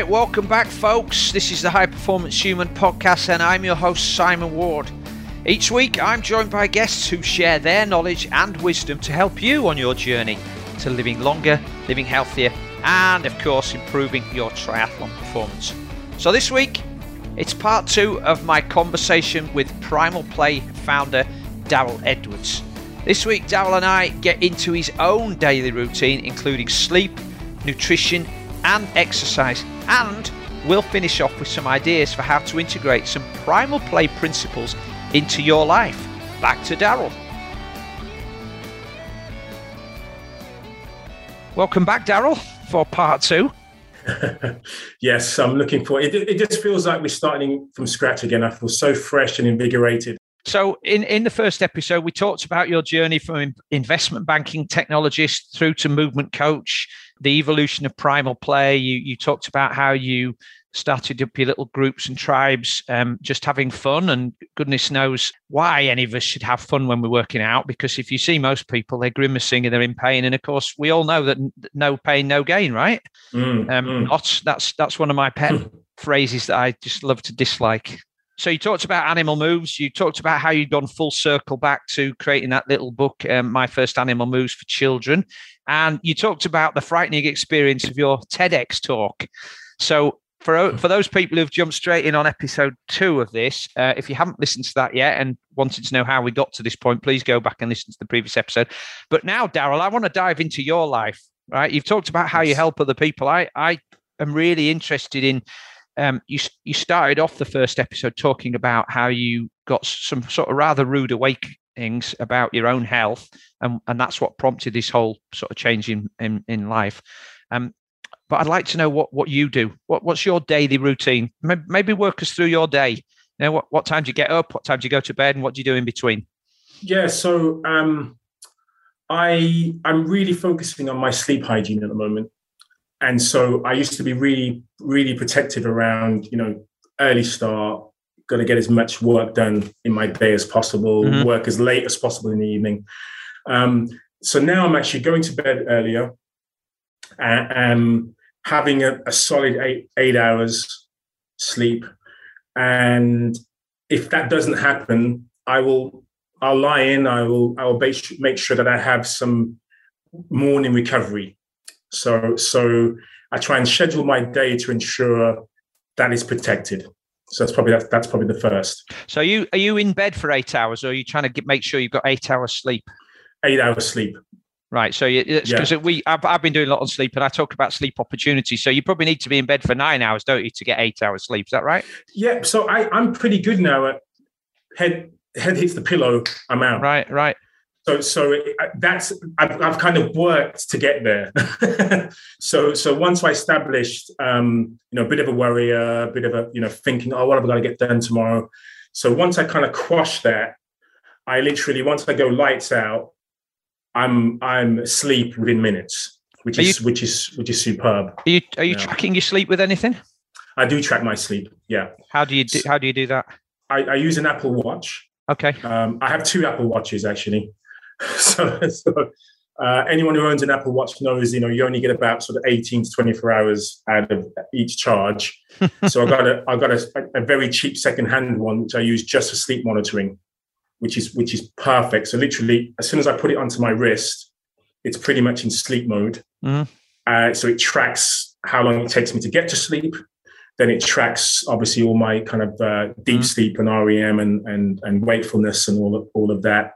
right, welcome back, folks. This is the High Performance Human podcast, and I'm your host, Simon Ward. Each week, I'm joined by guests who share their knowledge and wisdom to help you on your journey to living longer, living healthier, and of course, improving your triathlon performance. So, this week, it's part two of my conversation with Primal Play founder Daryl Edwards. This week, Daryl and I get into his own daily routine, including sleep, nutrition, and exercise. And we'll finish off with some ideas for how to integrate some primal play principles into your life. Back to Daryl. Welcome back, Daryl, for part two. yes, I'm looking for it. It just feels like we're starting from scratch again. I feel so fresh and invigorated. So, in, in the first episode, we talked about your journey from investment banking technologist through to movement coach, the evolution of primal play. You, you talked about how you started up your little groups and tribes, um, just having fun. And goodness knows why any of us should have fun when we're working out. Because if you see most people, they're grimacing and they're in pain. And of course, we all know that no pain, no gain, right? Mm, um, mm. Not, that's that's one of my pet phrases that I just love to dislike. So you talked about animal moves. You talked about how you'd gone full circle back to creating that little book, um, My First Animal Moves for Children, and you talked about the frightening experience of your TEDx talk. So for for those people who've jumped straight in on episode two of this, uh, if you haven't listened to that yet and wanted to know how we got to this point, please go back and listen to the previous episode. But now, Daryl, I want to dive into your life. Right, you've talked about how you help other people. I I am really interested in um, you you started off the first episode talking about how you got some sort of rather rude awakenings about your own health, and and that's what prompted this whole sort of change in in, in life. Um, but I'd like to know what what you do. What what's your daily routine? Maybe, maybe work us through your day. You know, what what time do you get up? What time do you go to bed? And what do you do in between? Yeah, so um, I I'm really focusing on my sleep hygiene at the moment and so I used to be really, really protective around, you know, early start, got to get as much work done in my day as possible, mm-hmm. work as late as possible in the evening. Um, so now I'm actually going to bed earlier and having a, a solid eight eight hours sleep. And if that doesn't happen, I will I'll lie in. I will I will make sure that I have some morning recovery so, so I try and schedule my day to ensure that is protected. So that's probably that's, that's probably the first. So you are you in bed for eight hours, or are you trying to get, make sure you've got eight hours sleep? Eight hours sleep. Right. So it's because yeah. we I've, I've been doing a lot on sleep, and I talk about sleep opportunities. So you probably need to be in bed for nine hours, don't you, to get eight hours sleep? Is that right? Yeah. So I I'm pretty good now at head head hits the pillow, I'm out. Right. Right so so that's I've, I've, kind of worked to get there. So so once i established um you know a bit of a worrier a bit of a you know thinking oh what have i got to get done tomorrow? So once i kind of quash that i literally once i go lights out i'm i'm asleep within minutes which are is you, which is which is superb. Are you are you yeah. tracking your sleep with anything? I do track my sleep yeah. How do you do how do you do that? I, I use an apple watch. Okay. Um, I have two Apple Watches actually. so, so uh, anyone who owns an Apple Watch knows, you know, you only get about sort of 18 to 24 hours out of each charge. so I got a, I got a, a very cheap second-hand one, which I use just for sleep monitoring, which is which is perfect. So literally, as soon as I put it onto my wrist, it's pretty much in sleep mode. Mm-hmm. Uh, so it tracks how long it takes me to get to sleep. Then it tracks obviously all my kind of uh, deep mm-hmm. sleep and REM and and and wakefulness and all of, all of that.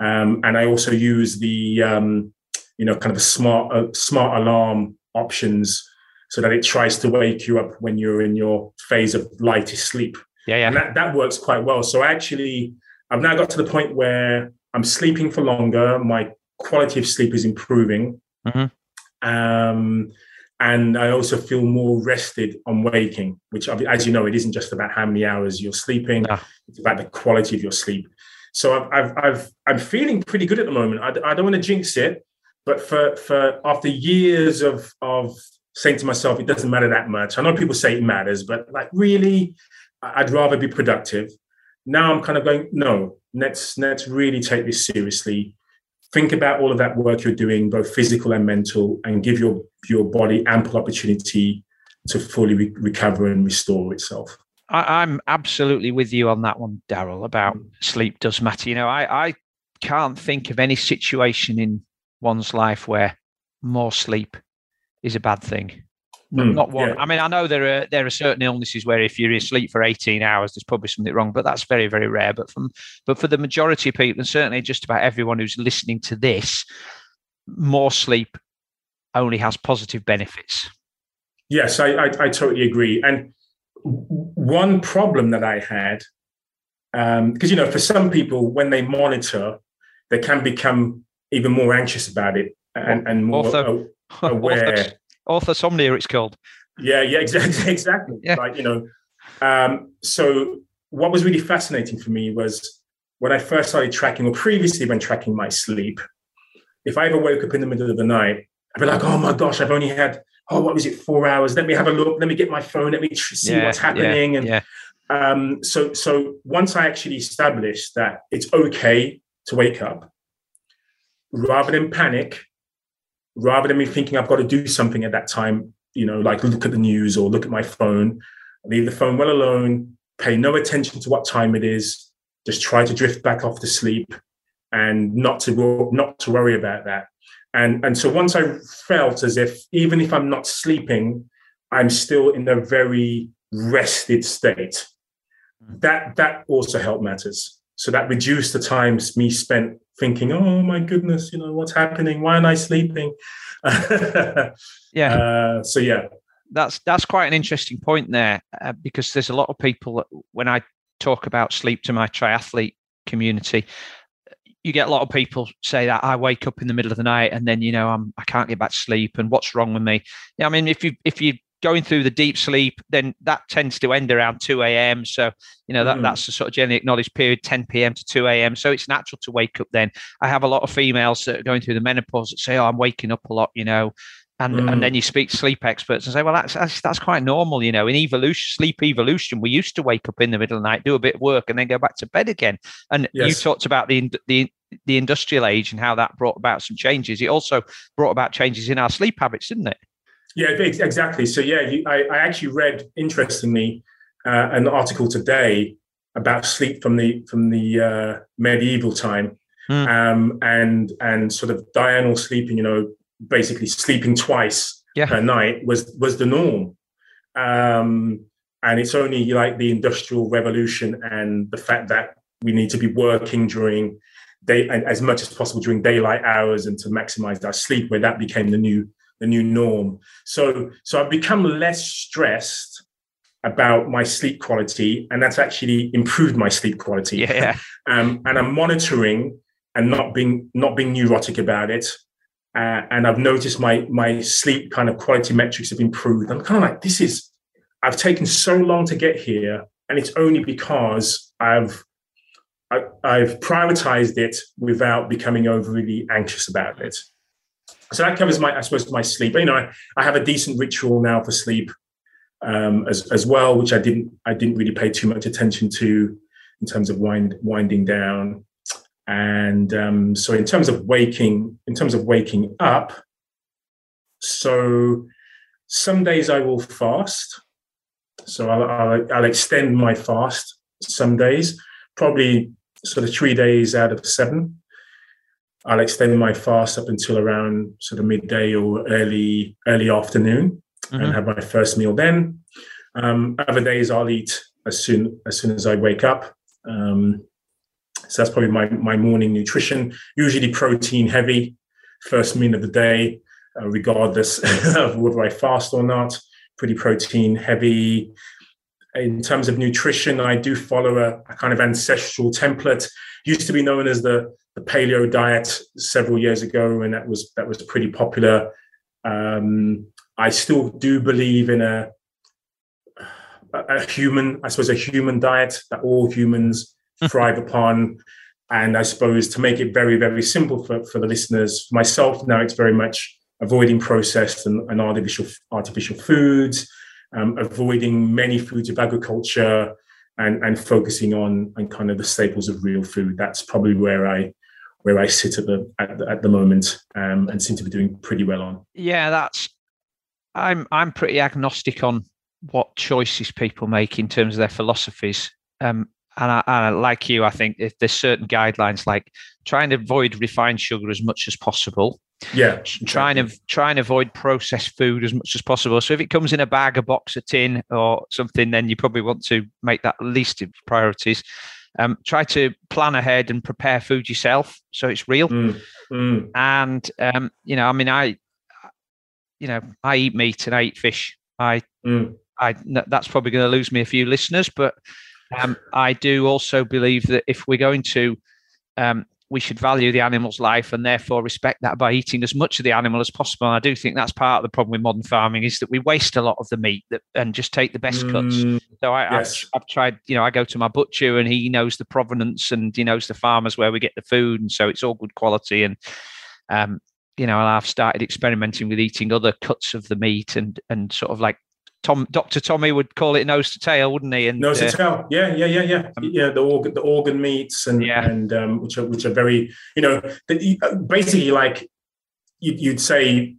Um, and I also use the um, you know kind of a smart uh, smart alarm options so that it tries to wake you up when you're in your phase of lightest sleep. Yeah, yeah. And that, that works quite well. So actually, I've now got to the point where I'm sleeping for longer. My quality of sleep is improving. Mm-hmm. Um, and I also feel more rested on waking, which, as you know, it isn't just about how many hours you're sleeping; it's about the quality of your sleep. So I've, I've, i am feeling pretty good at the moment. I, I don't want to jinx it, but for, for after years of, of saying to myself, it doesn't matter that much. I know people say it matters, but like really, I'd rather be productive. Now I'm kind of going, no, let's let's really take this seriously. Think about all of that work you're doing, both physical and mental, and give your your body ample opportunity to fully re- recover and restore itself. I, am absolutely with you on that one, Daryl. About mm. sleep does matter. You know, I, I can't think of any situation in one's life where more sleep is a bad thing. Mm, not one. Yeah. I mean, I know there are there are certain illnesses where if you're asleep for 18 hours, there's probably something wrong, but that's very very rare. But from but for the majority of people, and certainly just about everyone who's listening to this, more sleep only has positive benefits. Yes, I I, I totally agree. And one problem that I had, because um, you know, for some people, when they monitor, they can become even more anxious about it and, and more Ortho, aware. Orthosomnia, it's called. Yeah, yeah, exactly, exactly. Yeah. Like you know, um, so what was really fascinating for me was when I first started tracking, or previously when tracking my sleep. If I ever woke up in the middle of the night, I'd be like, "Oh my gosh, I've only had oh, what was it, four hours? Let me have a look. Let me get my phone. Let me see yeah, what's happening." Yeah, and yeah. Um, so, so once I actually established that it's okay to wake up, rather than panic, rather than me thinking I've got to do something at that time, you know, like look at the news or look at my phone, leave the phone well alone, pay no attention to what time it is, just try to drift back off to sleep and not to not to worry about that. And and so once I felt as if even if I'm not sleeping, I'm still in a very rested state. That that also helped matters. So that reduced the times me spent thinking, oh my goodness, you know, what's happening? Why am I sleeping? yeah. Uh, so yeah. That's that's quite an interesting point there, uh, because there's a lot of people that, when I talk about sleep to my triathlete community, you get a lot of people say that I wake up in the middle of the night and then you know I'm I can't get back to sleep and what's wrong with me? Yeah, I mean if you if you going through the deep sleep, then that tends to end around 2 a.m. So, you know, that, mm. that's the sort of generally acknowledged period, 10 p.m. to 2 a.m. So it's natural to wake up then. I have a lot of females that are going through the menopause that say, oh, I'm waking up a lot, you know. And, mm. and then you speak to sleep experts and say, well, that's, that's that's quite normal, you know. In evolution, sleep evolution, we used to wake up in the middle of the night, do a bit of work, and then go back to bed again. And yes. you talked about the the the industrial age and how that brought about some changes. It also brought about changes in our sleep habits, didn't it? Yeah, exactly. So yeah, you, I, I, actually read interestingly uh, an article today about sleep from the from the uh, medieval time, mm. um, and and sort of diurnal sleeping. You know, basically sleeping twice yeah. per night was was the norm. Um, and it's only like the industrial revolution and the fact that we need to be working during day and as much as possible during daylight hours and to maximize our sleep where that became the new the new norm. So, so I've become less stressed about my sleep quality, and that's actually improved my sleep quality. Yeah. um, and I'm monitoring and not being not being neurotic about it. Uh, and I've noticed my my sleep kind of quality metrics have improved. I'm kind of like, this is I've taken so long to get here, and it's only because I've I, I've prioritized it without becoming overly anxious about it so that covers my, I suppose, my sleep. But, you know, I, I have a decent ritual now for sleep um, as as well, which I didn't I didn't really pay too much attention to in terms of wind, winding down. And um, so, in terms of waking, in terms of waking up, so some days I will fast. So I'll, I'll, I'll extend my fast some days, probably sort of three days out of seven. I'll extend my fast up until around sort of midday or early early afternoon mm-hmm. and have my first meal then. Um, other days I'll eat as soon as soon as I wake up. Um, so that's probably my my morning nutrition. Usually protein heavy, first meal of the day, uh, regardless of whether I fast or not. Pretty protein heavy. In terms of nutrition, I do follow a, a kind of ancestral template. Used to be known as the the paleo diet several years ago, and that was that was pretty popular. Um, I still do believe in a, a human, I suppose, a human diet that all humans thrive upon. And I suppose to make it very, very simple for, for the listeners, for myself now, it's very much avoiding processed and, and artificial artificial foods, um, avoiding many foods of agriculture, and and focusing on and kind of the staples of real food. That's probably where I where I sit at the at the, at the moment um, and seem to be doing pretty well on. Yeah, that's. I'm I'm pretty agnostic on what choices people make in terms of their philosophies. Um, and I, I, like you, I think if there's certain guidelines like trying to avoid refined sugar as much as possible. Yeah. Trying to try and avoid processed food as much as possible. So if it comes in a bag, a box, a tin, or something, then you probably want to make that least of priorities. Um, try to plan ahead and prepare food yourself so it's real. Mm, mm. And um, you know, I mean, I, you know, I eat meat and I eat fish. I, mm. I that's probably going to lose me a few listeners, but um, I do also believe that if we're going to, um, we should value the animal's life and therefore respect that by eating as much of the animal as possible. And I do think that's part of the problem with modern farming is that we waste a lot of the meat that, and just take the best mm, cuts. So I, yes. I've, I've, tried, you know, I go to my butcher and he knows the provenance and he knows the farmers where we get the food, and so it's all good quality. And um, you know, and I've started experimenting with eating other cuts of the meat and and sort of like Tom, Doctor Tommy would call it nose to tail, wouldn't he? And nose to uh, tail, yeah, yeah, yeah, yeah, um, yeah. The organ, the organ meats, and yeah. and um, which are which are very, you know, the, basically like you'd, you'd say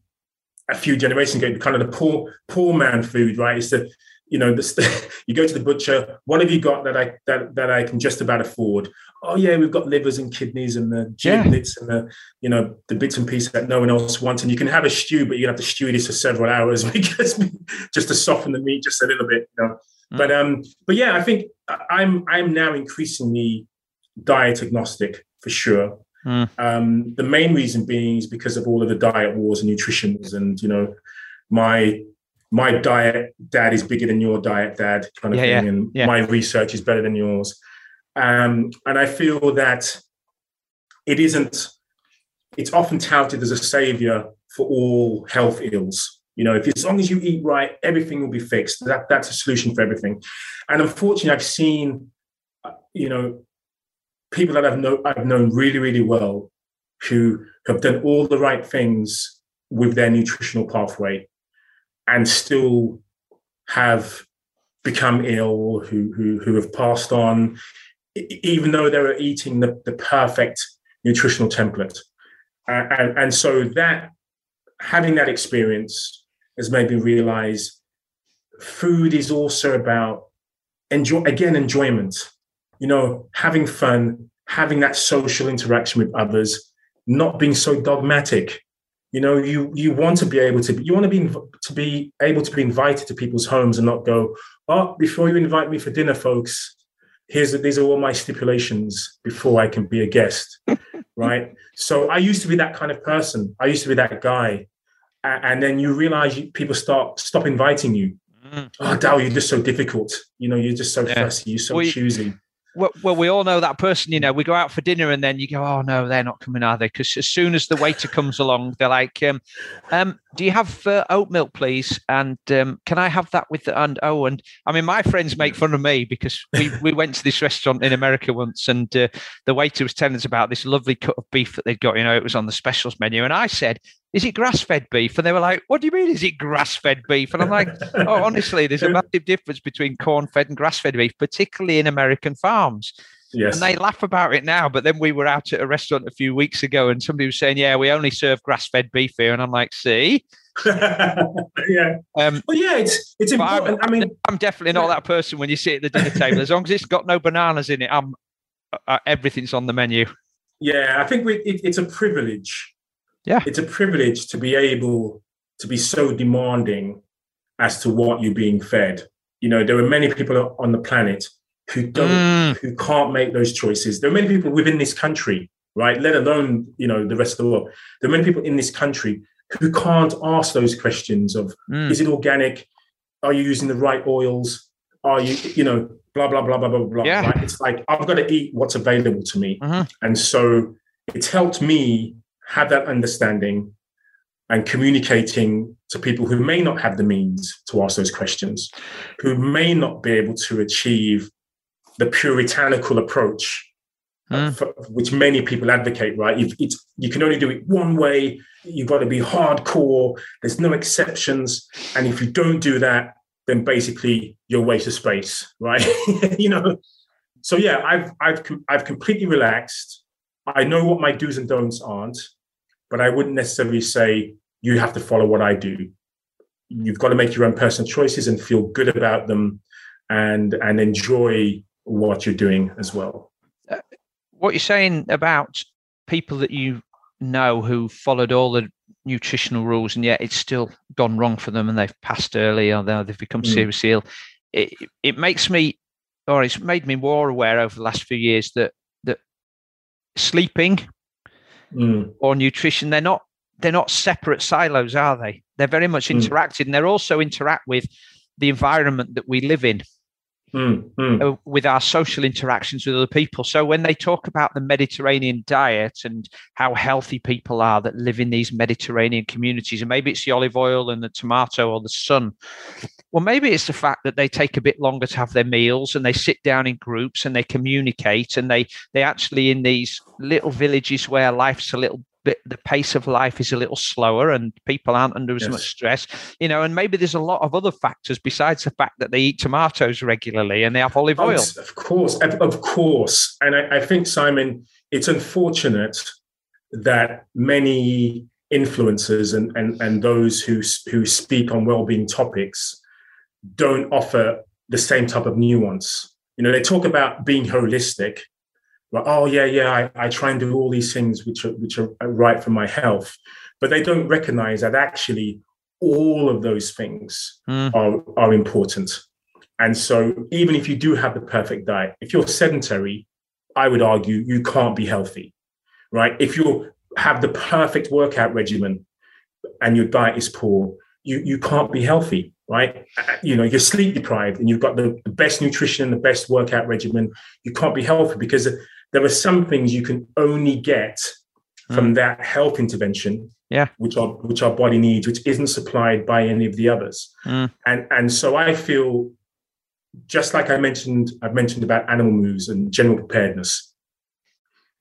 a few generations ago, kind of the poor poor man food, right? It's the you know, the, you go to the butcher. What have you got that I that, that I can just about afford? Oh yeah, we've got livers and kidneys and the giblets yeah. and the you know the bits and pieces that no one else wants. And you can have a stew, but you have to stew this for several hours because just to soften the meat just a little bit. You know, mm. but um, but yeah, I think I'm I'm now increasingly diet agnostic for sure. Mm. Um, the main reason being is because of all of the diet wars and nutritions, and you know, my my diet dad is bigger than your diet dad kind of yeah, thing yeah, and yeah. my research is better than yours. Um, and i feel that it isn't it's often touted as a savior for all health ills. You know if as long as you eat right everything will be fixed. That that's a solution for everything. And unfortunately i've seen uh, you know people that i've know i've known really really well who have done all the right things with their nutritional pathway and still have become ill, who who who have passed on, even though they were eating the, the perfect nutritional template. Uh, and, and so that having that experience has made me realize food is also about enjoy again enjoyment you know having fun having that social interaction with others not being so dogmatic you know you you want to be able to you want to be to be able to be invited to people's homes and not go oh before you invite me for dinner folks here's these are all my stipulations before i can be a guest right? So i used to be that kind of person. I used to be that guy. And then you realize you, people start stop inviting you. Mm. oh Dow, you're just so difficult. You know you're just so yeah. fussy. You're so well, choosy well, we all know that person. You know, we go out for dinner and then you go, "Oh no, they're not coming, are they?" Because as soon as the waiter comes along, they're like, um, um, "Do you have uh, oat milk, please?" And um, can I have that with the and oh, and I mean, my friends make fun of me because we we went to this restaurant in America once, and uh, the waiter was telling us about this lovely cut of beef that they'd got. You know, it was on the specials menu, and I said, is it grass fed beef? And they were like, what do you mean, is it grass fed beef? And I'm like, oh, honestly, there's a massive difference between corn fed and grass fed beef, particularly in American farms. Yes. And they laugh about it now. But then we were out at a restaurant a few weeks ago and somebody was saying, yeah, we only serve grass fed beef here. And I'm like, see? yeah. Um, well, yeah, it's it's important. I'm, I mean, I'm definitely not that person when you sit at the dinner table. As long as it's got no bananas in it, I'm uh, uh everything's on the menu. Yeah, I think we, it, it's a privilege yeah it's a privilege to be able to be so demanding as to what you're being fed you know there are many people on the planet who don't mm. who can't make those choices there are many people within this country right let alone you know the rest of the world there are many people in this country who can't ask those questions of mm. is it organic are you using the right oils are you you know blah blah blah blah blah blah yeah. right? it's like i've got to eat what's available to me mm-hmm. and so it's helped me have that understanding and communicating to people who may not have the means to ask those questions, who may not be able to achieve the puritanical approach, mm. for, which many people advocate, right? you can only do it one way. You've got to be hardcore. There's no exceptions. And if you don't do that, then basically you're a waste of space, right? you know. So yeah, I've I've I've completely relaxed. I know what my do's and don'ts aren't but I wouldn't necessarily say you have to follow what I do. you've got to make your own personal choices and feel good about them and and enjoy what you're doing as well uh, what you're saying about people that you know who followed all the nutritional rules and yet it's still gone wrong for them and they've passed early or they've become mm. seriously ill it, it makes me or it's made me more aware over the last few years that that sleeping mm. or nutrition they're not they're not separate silos are they they're very much mm. interacted and they're also interact with the environment that we live in mm, mm. with our social interactions with other people. So when they talk about the Mediterranean diet and how healthy people are that live in these Mediterranean communities, and maybe it's the olive oil and the tomato or the sun. Well, maybe it's the fact that they take a bit longer to have their meals and they sit down in groups and they communicate and they they actually in these little villages where life's a little bit the pace of life is a little slower and people aren't under as yes. much stress you know and maybe there's a lot of other factors besides the fact that they eat tomatoes regularly and they have olive oh, oil of course of course and I, I think simon it's unfortunate that many influencers and, and, and those who, who speak on well-being topics don't offer the same type of nuance you know they talk about being holistic like, oh yeah, yeah, I, I try and do all these things which are which are right for my health, but they don't recognize that actually all of those things mm. are are important. And so even if you do have the perfect diet, if you're sedentary, I would argue you can't be healthy, right? If you have the perfect workout regimen and your diet is poor, you you can't be healthy right? You know, you're sleep deprived and you've got the, the, best nutrition, and the best workout regimen. You can't be healthy because there are some things you can only get from mm. that health intervention yeah which our which our body needs which isn't supplied by any of the others mm. and and so i feel just like i mentioned i've mentioned about animal moves and general preparedness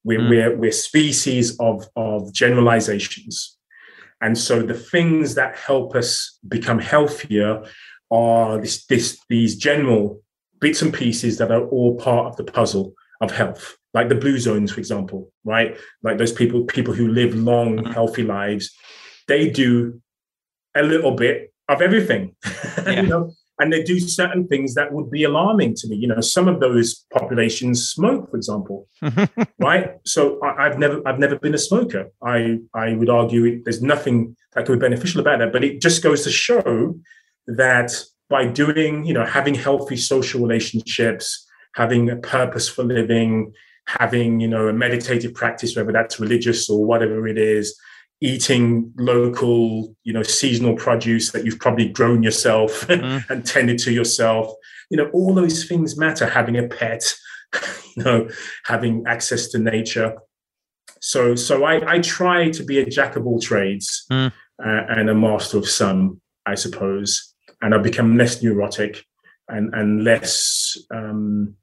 we're mm. we're, we're species of of generalizations and so the things that help us become healthier are this, this these general bits and pieces that are all part of the puzzle of health like the blue zones, for example, right? Like those people, people who live long, mm-hmm. healthy lives, they do a little bit of everything, yeah. you know, and they do certain things that would be alarming to me. You know, some of those populations smoke, for example, right? So I, have never, I've never been a smoker. I, I would argue it, there's nothing that could be beneficial about that, but it just goes to show that by doing, you know, having healthy social relationships, having a purpose for living, having you know a meditative practice whether that's religious or whatever it is eating local you know seasonal produce that you've probably grown yourself mm. and tended to yourself you know all those things matter having a pet you know having access to nature so so i i try to be a jack of all trades mm. uh, and a master of some i suppose and i've become less neurotic and and less um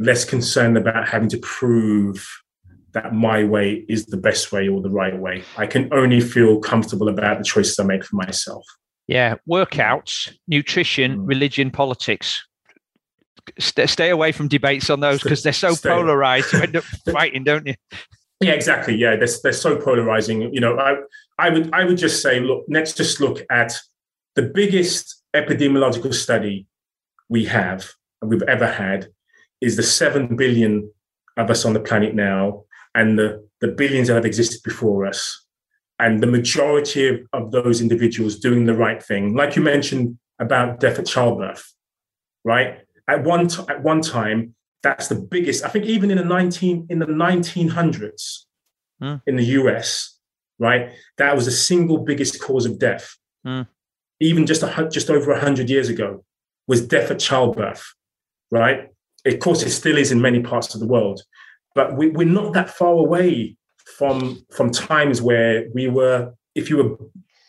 less concerned about having to prove that my way is the best way or the right way. I can only feel comfortable about the choices I make for myself. Yeah, workouts, nutrition, mm. religion, politics. Stay, stay away from debates on those because they're so stay. polarized. You end up fighting, don't you? Yeah, exactly. Yeah, they're, they're so polarizing. You know, I, I would I would just say, look, let's just look at the biggest epidemiological study we have we've ever had is the 7 billion of us on the planet now and the, the billions that have existed before us. And the majority of, of those individuals doing the right thing, like you mentioned about death at childbirth, right? At one, t- at one time, that's the biggest. I think even in the 19 in the 1900s mm. in the US, right? That was the single biggest cause of death. Mm. Even just a, just over 100 years ago was death at childbirth, right? Of course, it still is in many parts of the world, but we, we're not that far away from from times where we were. If you were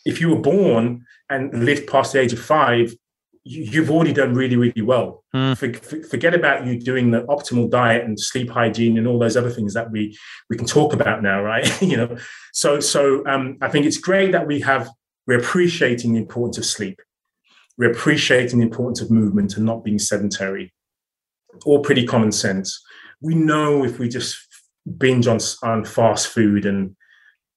if you were born and lived past the age of five, you, have already done really really well. Mm. For, forget about you doing the optimal diet and sleep hygiene and all those other things that we we can talk about now, right? you know, so so um, I think it's great that we have we're appreciating the importance of sleep. We're appreciating the importance of movement and not being sedentary all pretty common sense. We know if we just binge on, on fast food and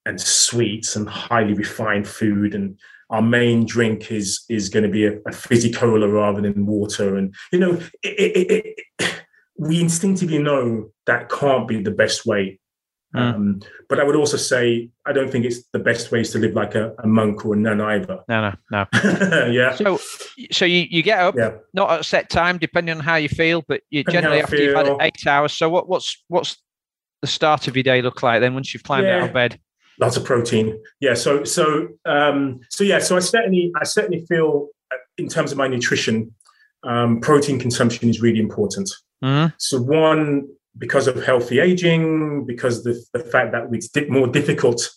and sweets and highly refined food and our main drink is is going to be a, a fizzy cola rather than water, and you know, it, it, it, we instinctively know that can't be the best way. Mm. Um, but I would also say I don't think it's the best ways to live like a, a monk or a nun either. No, no, no. yeah. So, so you, you get up, yeah. not at a set time, depending on how you feel, but you depending generally after you've had eight hours. So, what, what's what's the start of your day look like then once you've climbed yeah. out of bed? Lots of protein. Yeah. So so um, so yeah. So I certainly I certainly feel uh, in terms of my nutrition, um, protein consumption is really important. Mm-hmm. So one because of healthy aging, because the the fact that it's more difficult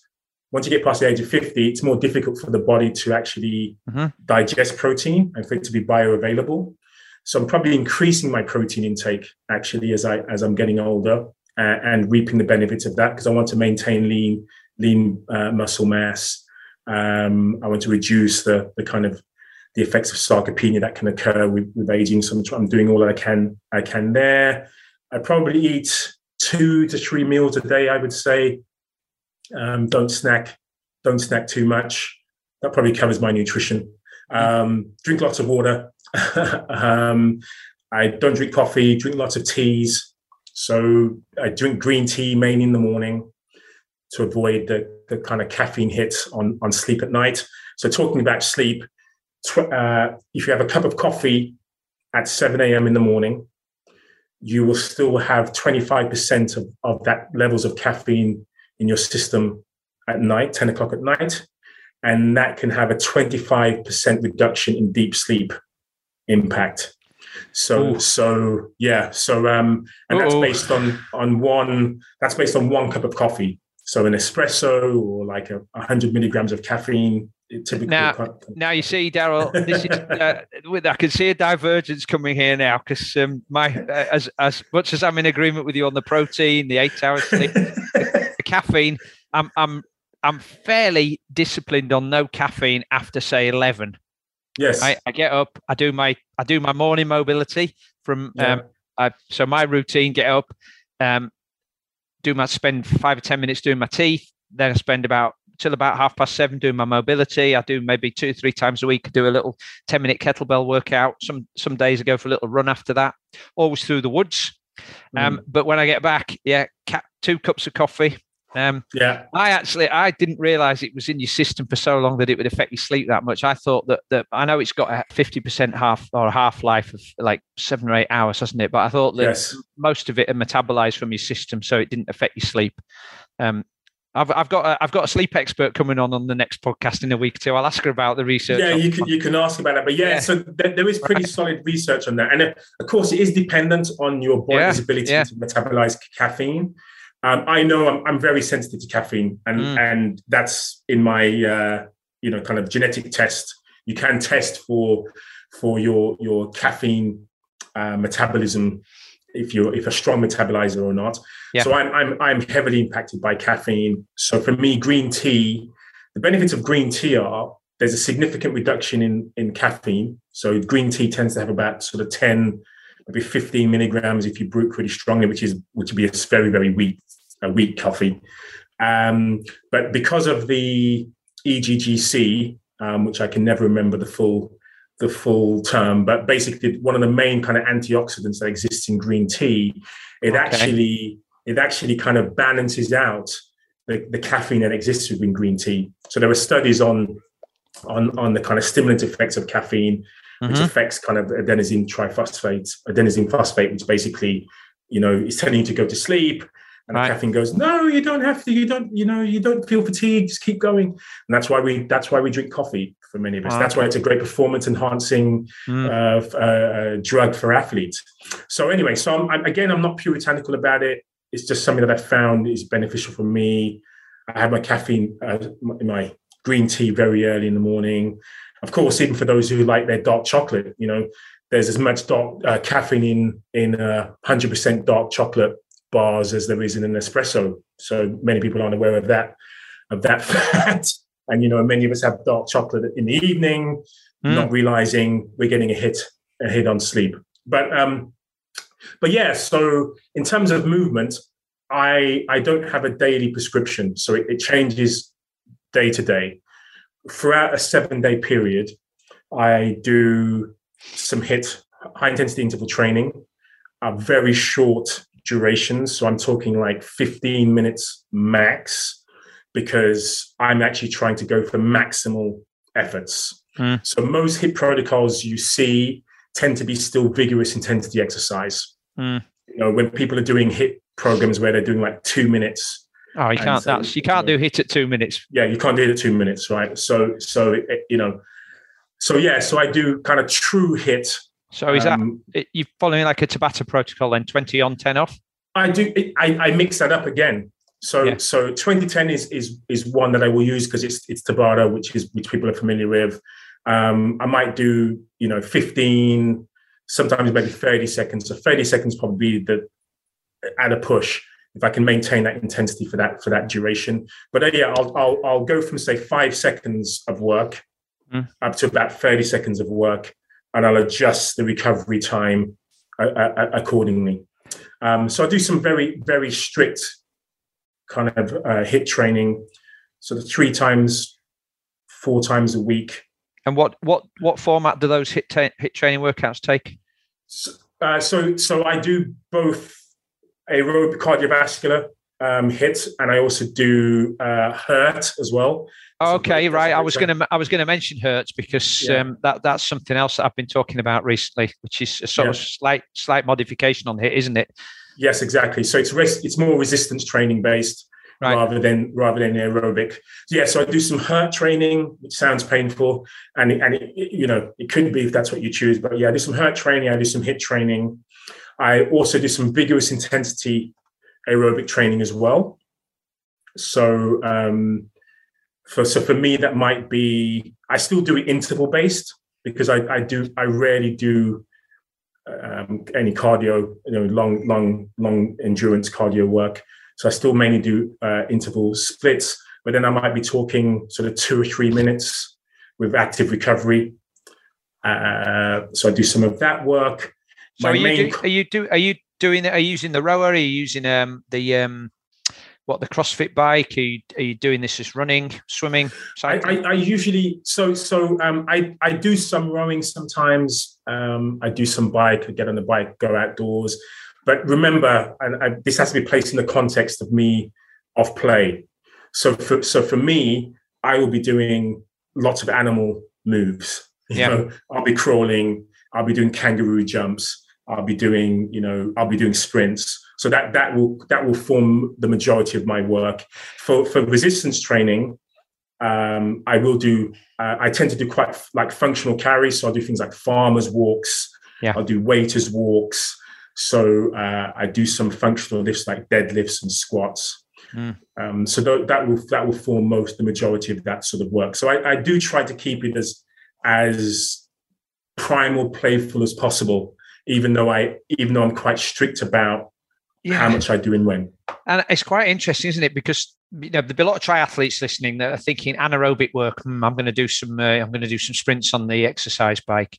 once you get past the age of 50, it's more difficult for the body to actually mm-hmm. digest protein and for it to be bioavailable. So I'm probably increasing my protein intake actually as I as I'm getting older uh, and reaping the benefits of that because I want to maintain lean lean uh, muscle mass. Um, I want to reduce the the kind of the effects of sarcopenia that can occur with, with aging. So I'm, I'm doing all that I can I can there. I probably eat two to three meals a day. I would say. Um, don't snack. Don't snack too much. That probably covers my nutrition. Um, drink lots of water. um, I don't drink coffee. Drink lots of teas. So I drink green tea mainly in the morning to avoid the, the kind of caffeine hits on, on sleep at night. So, talking about sleep, tw- uh, if you have a cup of coffee at 7 a.m. in the morning, you will still have 25% of, of that levels of caffeine in your system at night, 10 o'clock at night. And that can have a 25% reduction in deep sleep impact. So Ooh. so yeah, so um, and that's Uh-oh. based on on one that's based on one cup of coffee. So an espresso or like a, hundred milligrams of caffeine. Typically now, now you see, Daryl, this is uh, I can see a divergence coming here now because um, my uh, as as much as I'm in agreement with you on the protein, the eight hours sleep, the, the caffeine, I'm I'm I'm fairly disciplined on no caffeine after say eleven. Yes, I, I get up, I do my I do my morning mobility from yeah. um, I, so my routine: get up, um, do my spend five or ten minutes doing my teeth. Then I spend about till about half past seven doing my mobility. I do maybe two, three times a week. I do a little 10 minute kettlebell workout. Some some days I go for a little run after that, always through the woods. Um, mm. But when I get back, yeah, two cups of coffee, um, yeah, I actually I didn't realize it was in your system for so long that it would affect your sleep that much. I thought that that I know it's got a fifty percent half or half life of like seven or eight hours, hasn't it? But I thought that yes. most of it are metabolized from your system, so it didn't affect your sleep. Um, I've, I've got a, I've got a sleep expert coming on on the next podcast in a week too. I'll ask her about the research. Yeah, you can you can ask about that. But yeah, yeah. so there, there is pretty right. solid research on that, and of course it is dependent on your body's yeah. ability yeah. to metabolize caffeine. Um, I know I'm, I'm, very sensitive to caffeine, and mm. and that's in my uh, you know kind of genetic test. You can test for for your your caffeine uh, metabolism if you're if a strong metabolizer or not. Yeah. So I'm I'm I'm heavily impacted by caffeine. So for me, green tea, the benefits of green tea are there's a significant reduction in in caffeine. So green tea tends to have about sort of 10 maybe 15 milligrams if you brew it pretty strongly, which is which would be a very very weak a weak coffee. Um, but because of the EGCG, um, which I can never remember the full the full term, but basically one of the main kind of antioxidants that exists in green tea, it okay. actually it actually kind of balances out the, the caffeine that exists within green tea. So there are studies on on on the kind of stimulant effects of caffeine, which mm-hmm. affects kind of adenosine triphosphate, adenosine phosphate, which basically, you know, is telling you to go to sleep. And right. caffeine goes, no, you don't have to. You don't, you know, you don't feel fatigued. Just keep going. And that's why we that's why we drink coffee for many of us. That's why it's a great performance enhancing mm. uh, uh, drug for athletes. So anyway, so I'm, again, I'm not puritanical about it. It's just something that I found is beneficial for me. I have my caffeine, uh, my green tea very early in the morning. Of course, even for those who like their dark chocolate, you know, there's as much dark uh, caffeine in in uh, 100% dark chocolate bars as there is in an espresso. So many people aren't aware of that of that fact. And you know, many of us have dark chocolate in the evening, mm. not realizing we're getting a hit a hit on sleep. But um, but yeah. So in terms of movement, I I don't have a daily prescription, so it, it changes day to day. throughout a seven day period, I do some hit high intensity interval training, a very short durations. So I'm talking like 15 minutes max because I'm actually trying to go for maximal efforts. Mm. So most HIIT protocols you see tend to be still vigorous intensity exercise. Mm. You know, when people are doing HIIT programs where they're doing like two minutes. Oh, you can't. So, that's you can't you know, do HIT at two minutes. Yeah, you can't do it at two minutes, right? So, so it, you know, so yeah, so I do kind of true HIIT. So is um, that you following like a Tabata protocol then, twenty on, ten off? I do. I, I mix that up again. So yeah. so 2010 is is is one that I will use because it's it's Tabata, which is which people are familiar with. Um, I might do you know 15, sometimes maybe 30 seconds. So 30 seconds probably the at a push if I can maintain that intensity for that for that duration. But uh, yeah, I'll, I'll I'll go from say five seconds of work mm. up to about 30 seconds of work, and I'll adjust the recovery time uh, uh, accordingly. Um, so I do some very very strict kind of uh, HIIT training, sort of three times, four times a week. And what what what format do those hit ta- HIIT training workouts take? So, uh, so so I do both aerobic cardiovascular um, HIIT, and I also do uh, HIRT as well. Okay, right. I was going to I was going to mention HIRT because yeah. um, that that's something else that I've been talking about recently, which is a sort yeah. of slight slight modification on HIIT, isn't it? Yes, exactly. So it's res- it's more resistance training based right. rather than rather than aerobic. So yeah, so I do some HIRT training, which sounds painful, and and it, it, you know it could be if that's what you choose. But yeah, I do some HIRT training. I do some HIIT training. I also do some vigorous intensity aerobic training as well. So um, for so for me, that might be I still do it interval based because I, I do I rarely do um, any cardio, you know, long long long endurance cardio work. So I still mainly do uh, interval splits, but then I might be talking sort of two or three minutes with active recovery. Uh, so I do some of that work. So are you, do, are you do are you doing are you using the rower? Are you using um the um what the CrossFit bike? Are you, are you doing this as running, swimming? I, I, I, usually so so um, I I do some rowing sometimes. Um, I do some bike. I get on the bike, go outdoors. But remember, and I, this has to be placed in the context of me of play. So for so for me, I will be doing lots of animal moves. You yeah. know, I'll be crawling. I'll be doing kangaroo jumps. I'll be doing, you know, I'll be doing sprints. So that that will that will form the majority of my work. For for resistance training, um, I will do. Uh, I tend to do quite like functional carries. So I'll do things like farmers walks. Yeah. I'll do waiters walks. So uh, I do some functional lifts like deadlifts and squats. Mm. Um, so th- that will that will form most the majority of that sort of work. So I, I do try to keep it as as primal, playful as possible even though I even though I'm quite strict about yeah. how much I do and when. And it's quite interesting, isn't it? Because you know there'll be a lot of triathletes listening that are thinking anaerobic work. Hmm, I'm going to do some. Uh, I'm going to do some sprints on the exercise bike.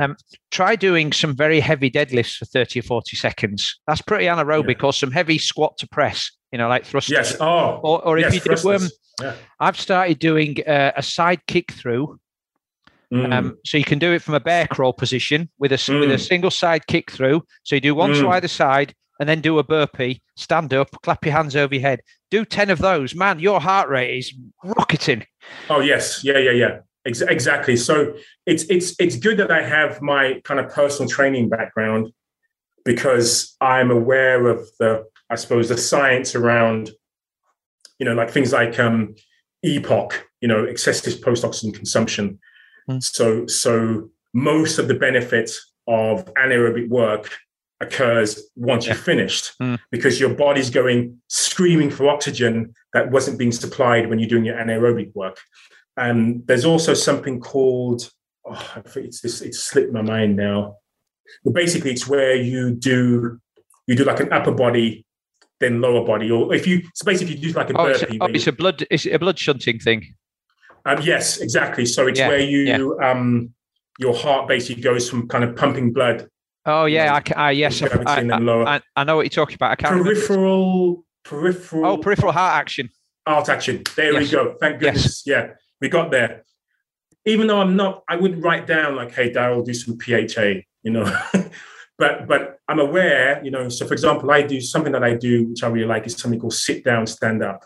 Um, try doing some very heavy deadlifts for 30 or 40 seconds. That's pretty anaerobic, yeah. or some heavy squat to press. You know, like thrusters. Yes. Oh. Or, or if yes, you do, um, yeah. I've started doing uh, a side kick through Mm. Um, so you can do it from a bear crawl position with a mm. with a mm. single side kick through. So you do one mm. to either side and then do a burpee, stand up, clap your hands over your head. Do 10 of those. Man, your heart rate is rocketing. Oh, yes. Yeah, yeah, yeah. Ex- exactly. So it's it's it's good that I have my kind of personal training background because I'm aware of the I suppose the science around you know like things like um EPOC, you know, excessive post-oxidant consumption Mm. So, so most of the benefits of anaerobic work occurs once yeah. you're finished mm. because your body's going screaming for oxygen that wasn't being supplied when you're doing your anaerobic work. And there's also something called, oh, it's this, it's slipped my mind now. But basically, it's where you do you do like an upper body, then lower body, or if you so basically if you do like a oh, burpee. It's a, oh, it's a blood it's a blood shunting thing. Um, yes, exactly. So it's yeah, where you yeah. um, your heart basically goes from kind of pumping blood. Oh yeah, I, I yes, I, I, I, know what you're talking about. I can't peripheral, peripheral. Oh, peripheral heart action. Heart action. There yes. we go. Thank goodness. Yes. Yeah. we got there. Even though I'm not, I wouldn't write down like, "Hey, Daryl, do some PHA," you know. but but I'm aware, you know. So for example, I do something that I do, which I really like, is something called sit down, stand up,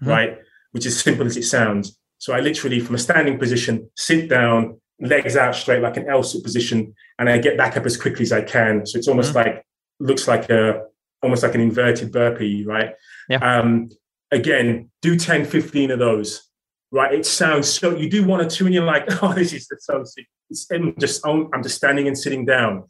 mm-hmm. right? Which is simple as it sounds. So I literally, from a standing position, sit down, legs out straight like an L sit position, and I get back up as quickly as I can. So it's almost mm-hmm. like looks like a almost like an inverted burpee, right? Yeah. Um, again, do 10, 15 of those, right? It sounds so, you do one or two and you're like, oh, this is so sick. It's, I'm just, I'm just standing and sitting down.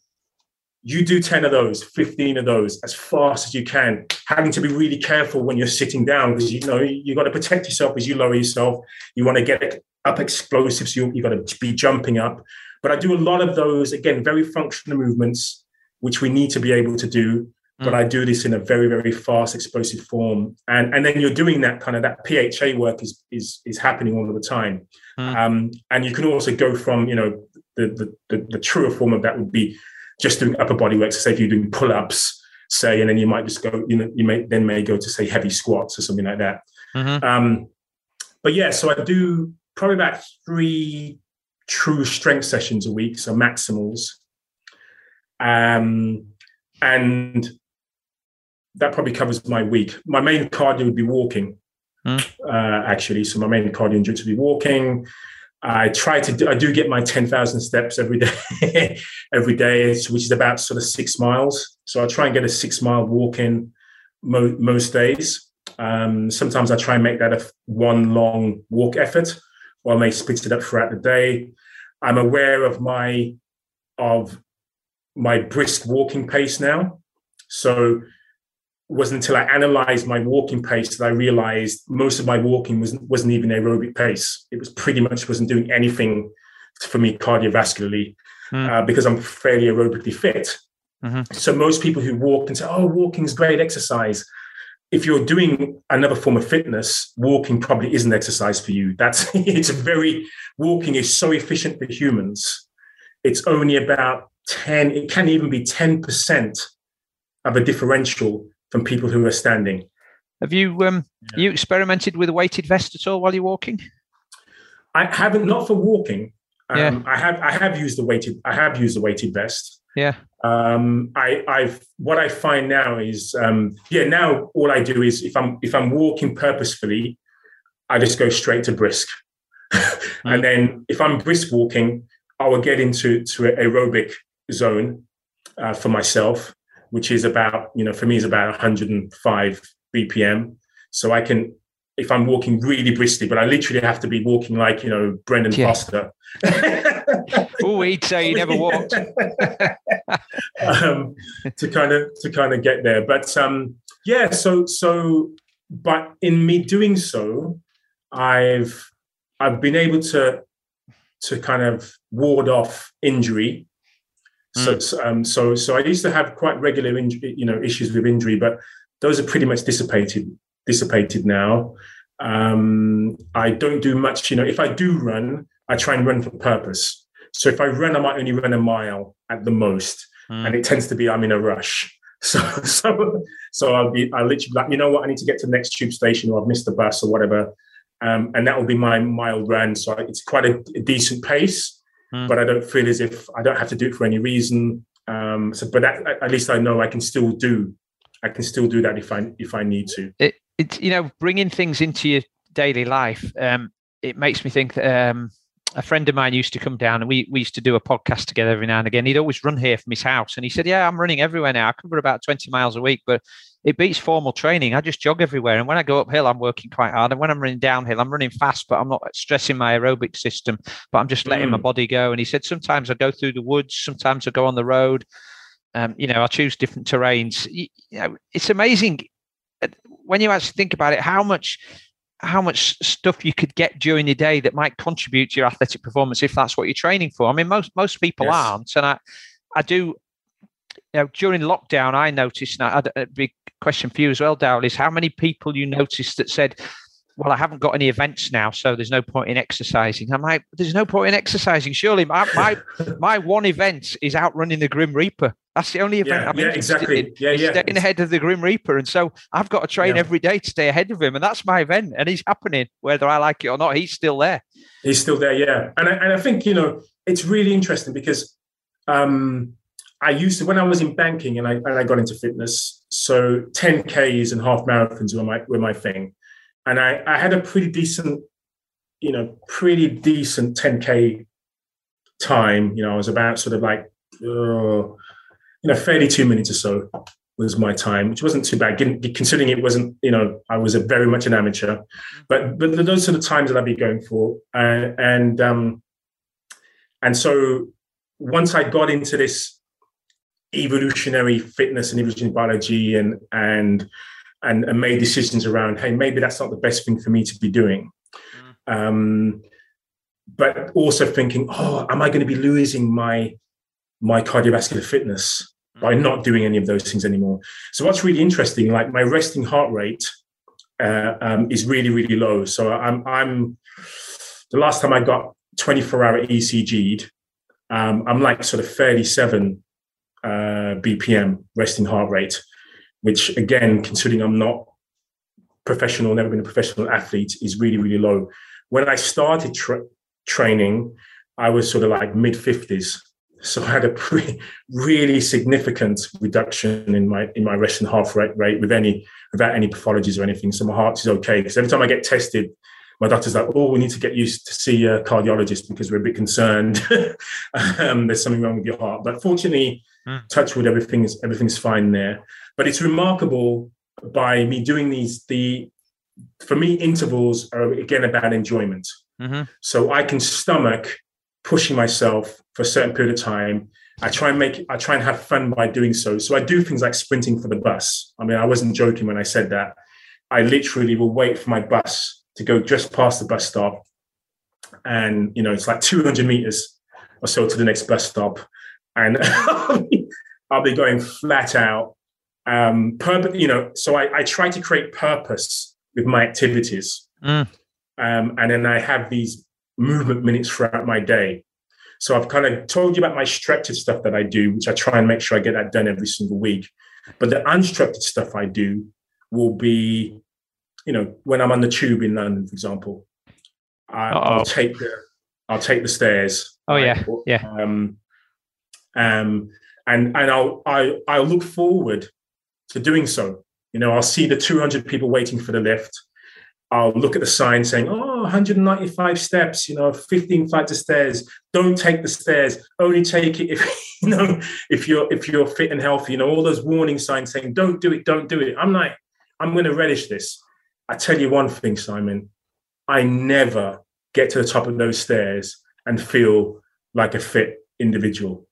You do 10 of those, 15 of those as fast as you can, having to be really careful when you're sitting down because you know you've got to protect yourself as you lower yourself. You want to get up explosives, you, you got to be jumping up. But I do a lot of those, again, very functional movements, which we need to be able to do but I do this in a very, very fast, explosive form. And and then you're doing that kind of that PHA work is is is happening all of the time. Mm. Um, and you can also go from, you know, the, the, the the truer form of that would be just doing upper body work. So say if you're doing pull-ups, say, and then you might just go, you know, you may then may go to say heavy squats or something like that. Mm-hmm. Um, but yeah, so I do probably about three true strength sessions a week, so maximals. Um, and that probably covers my week. My main cardio would be walking, mm. uh, actually. So my main cardio would be walking. I try to do, I do get my 10,000 steps every day, every day, which is about sort of six miles. So I try and get a six mile walk in mo- most days. Um, sometimes I try and make that a one long walk effort, or I may split it up throughout the day. I'm aware of my of my brisk walking pace now. So wasn't until I analyzed my walking pace that I realized most of my walking wasn't, wasn't even aerobic pace. It was pretty much wasn't doing anything for me cardiovascularly mm. uh, because I'm fairly aerobically fit. Mm-hmm. So most people who walk and say, "Oh, walking is great exercise," if you're doing another form of fitness, walking probably isn't exercise for you. That's it's very walking is so efficient for humans. It's only about ten. It can even be ten percent of a differential from people who are standing. Have you um, yeah. you experimented with a weighted vest at all while you're walking? I haven't, not for walking. Um, yeah. I have I have used the weighted I have used the weighted vest. Yeah. Um, I I've what I find now is um, yeah now all I do is if I'm if I'm walking purposefully, I just go straight to brisk, mm. and then if I'm brisk walking, I will get into to aerobic zone uh, for myself, which is about, you know, for me is about 105 BPM. So I can, if I'm walking really briskly, but I literally have to be walking like, you know, Brendan yeah. Foster. oh, he'd say he never walked. um, to kind of to kind of get there. But um, yeah, so so but in me doing so, I've I've been able to to kind of ward off injury so, mm. um, so, so I used to have quite regular, you know, issues with injury, but those are pretty much dissipated, dissipated now. Um, I don't do much, you know. If I do run, I try and run for purpose. So if I run, I might only run a mile at the most, mm. and it tends to be I'm in a rush. So, so, so I'll be, I literally like, you know what, I need to get to the next tube station, or I've missed the bus, or whatever, um, and that will be my mile run. So it's quite a, a decent pace mm. but I don't feel as if I don't have to do it for any reason. Um, so, but that, at least I know I can still do. I can still do that if I if I need to. It, it you know, bringing things into your daily life. Um, it makes me think that um, a friend of mine used to come down and we, we used to do a podcast together every now and again. He'd always run here from his house. And he said, Yeah, I'm running everywhere now. I cover about 20 miles a week, but it beats formal training. I just jog everywhere. And when I go uphill, I'm working quite hard. And when I'm running downhill, I'm running fast, but I'm not stressing my aerobic system, but I'm just letting mm. my body go. And he said, sometimes I go through the woods, sometimes I go on the road. Um, you know, I choose different terrains. You, you know, it's amazing uh, when you actually think about it, how much how much stuff you could get during the day that might contribute to your athletic performance if that's what you're training for. I mean, most most people yes. aren't, and I I do you know, during lockdown, I noticed, and I big question for you as well, Daryl, is how many people you noticed that said, well, I haven't got any events now, so there's no point in exercising. I'm like, there's no point in exercising. Surely my my, my one event is outrunning the Grim Reaper. That's the only event Yeah, I'm yeah, exactly. in. Yeah, yeah. Staying ahead of the Grim Reaper. And so I've got to train Yeah. every day to stay ahead of him. And that's my event. And he's happening, whether I like it or not. He's still there. He's still there, yeah. And I, and I think you know it's really interesting because um, I used to when I was in banking and I and I got into fitness. So 10ks and half marathons were my were my thing, and I I had a pretty decent, you know, pretty decent 10k time. You know, I was about sort of like, uh, you know, 32 minutes or so was my time, which wasn't too bad, considering it wasn't, you know, I was a very much an amateur. But but those are the times that I'd be going for, uh, and um, and so once I got into this evolutionary fitness and evolutionary biology and and and, and made decisions around, hey, maybe that's not the best thing for me to be doing. Um, but also thinking, oh, am I going to be losing my my cardiovascular fitness by not doing any of those things anymore? So what's really interesting, like my resting heart rate uh, um, is really really low. So I'm I'm the last time I got 24 hour ECG'd, um, I'm like sort of 37 uh, BPM resting heart rate, which again, considering I'm not professional, never been a professional athlete, is really really low. When I started tra- training, I was sort of like mid 50s. So I had a pretty, really significant reduction in my in my resting heart rate rate with any without any pathologies or anything. So my heart is okay. Because every time I get tested, my doctor's like, "Oh, we need to get you to see a cardiologist because we're a bit concerned. um, there's something wrong with your heart." But fortunately, Mm. touch wood, everything is everything's fine there. But it's remarkable by me doing these. The for me, intervals are again about enjoyment. Mm-hmm. So I can stomach pushing myself for a certain period of time. I try and make I try and have fun by doing so. So I do things like sprinting for the bus. I mean, I wasn't joking when I said that. I literally will wait for my bus to go just past the bus stop, and you know it's like 200 meters or so to the next bus stop, and I'll be going flat out. Um, purpose, you know, so I, I try to create purpose with my activities, Mm. um, and then I have these movement minutes throughout my day. So I've kind of told you about my structured stuff that I do, which I try and make sure I get that done every single week. But the unstructured stuff I do will be, you know, when I'm on the tube in London, for example, I, I'll take the I'll take the stairs. Oh, yeah, yeah. Um, um, and and I'll I I'll look forward to doing so. You know, I'll see the 200 people waiting for the lift. I'll look at the sign saying, "Oh, 195 steps. You know, 15 flights of stairs. Don't take the stairs. Only take it if you know if you're if you're fit and healthy. You know, all those warning signs saying, "Don't do it. Don't do it." I'm like, I'm going to relish this. I tell you one thing, Simon. I never get to the top of those stairs and feel like a fit individual.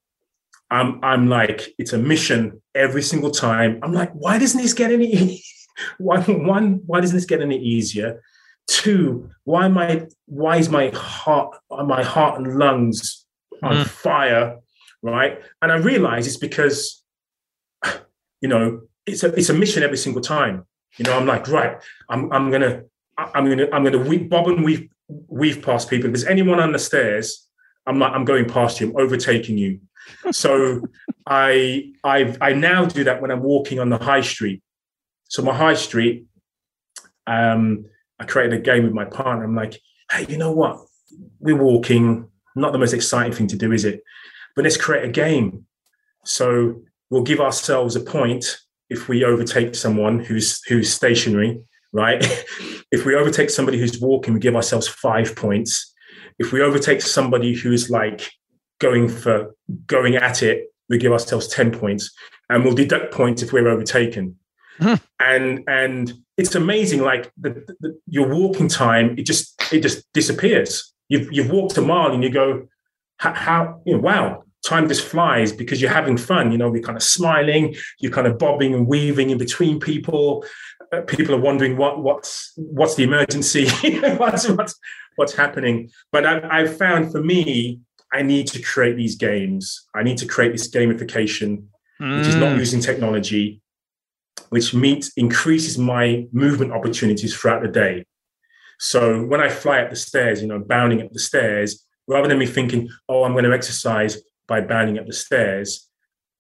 I'm I'm like it's a mission every single time. I'm like, why doesn't this get any? e-, One, one, why doesn't this get any easier? Two, why am I? Why is my heart, my heart and lungs on Mm. fire? Right, and I realize it's because, you know, it's a it's a mission every single time. You know, I'm like, right, I'm I'm gonna I'm gonna I'm gonna weave, bob and weave weave past people. If there's anyone on the stairs, I'm like, I'm going past you, I'm overtaking you. So I I I now do that when I'm walking on the high street. So my high street, um, I created a game with my partner. I'm like, hey, you know what? We're walking, not the most exciting thing to do, is it? But let's create a game. So we'll give ourselves a point if we overtake someone who's who's stationary, right? if we overtake somebody who's walking, we give ourselves five points. If we overtake somebody who's like going for going at it, we give ourselves 10 points. And we'll deduct points if we're overtaken. Hmm. and and it's amazing, like the, the, your walking time, it just it just disappears. You've you've walked a mile and you go, how, how you know, wow, time just flies because you're having fun. You know, we're kind of smiling, you're kind of bobbing and weaving in between people. Uh, people are wondering what what's what's the emergency, what's what's what's happening. But I, I've found for me, I need to create these games. I need to create this gamification, which is not Mm. using technology, which meets increases my movement opportunities throughout the day. So when I fly up the stairs, you know, bounding up the stairs, rather than me thinking, oh, I'm going to exercise by bounding up the stairs,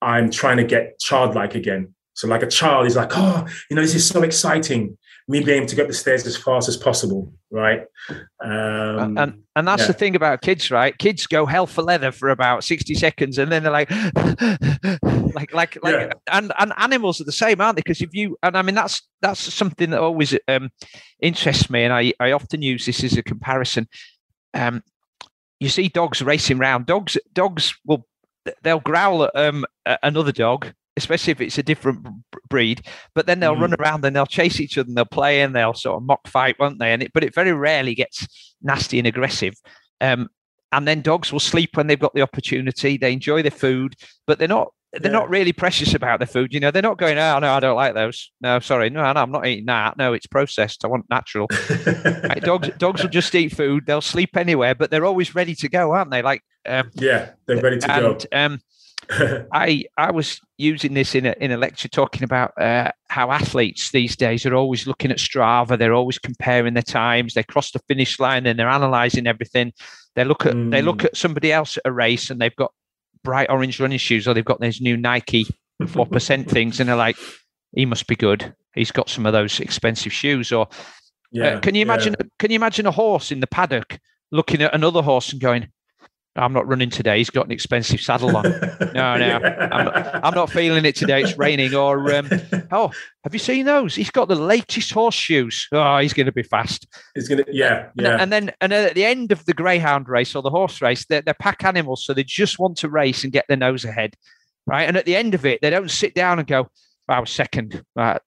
I'm trying to get childlike again. So like a child is like, oh, you know, this is so exciting. Me being able to get the stairs as fast as possible, right? Um, and and that's yeah. the thing about kids, right? Kids go hell for leather for about sixty seconds, and then they're like, like, like, like, yeah. and and animals are the same, aren't they? Because if you and I mean that's that's something that always um, interests me, and I I often use this as a comparison. Um, you see dogs racing around. Dogs dogs will they'll growl at um, another dog, especially if it's a different breed. But then they'll mm. run around and they'll chase each other and they'll play and they'll sort of mock fight, won't they? And it, but it very rarely gets nasty and aggressive. Um, and then dogs will sleep when they've got the opportunity. They enjoy their food, but they're not they're yeah. not really precious about their food. You know, they're not going, oh no, I don't like those. No, sorry, no, no, I'm not eating that. No, it's processed. I want natural. right, dogs, dogs will just eat food. They'll sleep anywhere, but they're always ready to go, aren't they? Like, um, yeah, they're ready to and, go. Um, I I was using this in a in a lecture talking about uh, how athletes these days are always looking at Strava. They're always comparing their times. They cross the finish line and they're analysing everything. They look at mm. they look mm. at somebody else at a race and they've got bright orange running shoes or they've got these new Nike four percent things and they're like, he must be good. He's got some of those expensive shoes. Or uh, yeah, uh, can you imagine? Yeah. Can you imagine a horse in the paddock looking at another horse and going, I'm not running today. He's got an expensive saddle on. No, no. I'm, not, I'm, not feeling it today. It's raining. Or, um, oh, have you seen those? He's got the latest horseshoes. Oh, he's going to be fast. He's going to, yeah, yeah. And, and, then, and at the end of the greyhound race or the horse race, they're, they're pack animals, so they just want to race and get their nose ahead, right? And at the end of it, they don't sit down and go, I was second. Uh,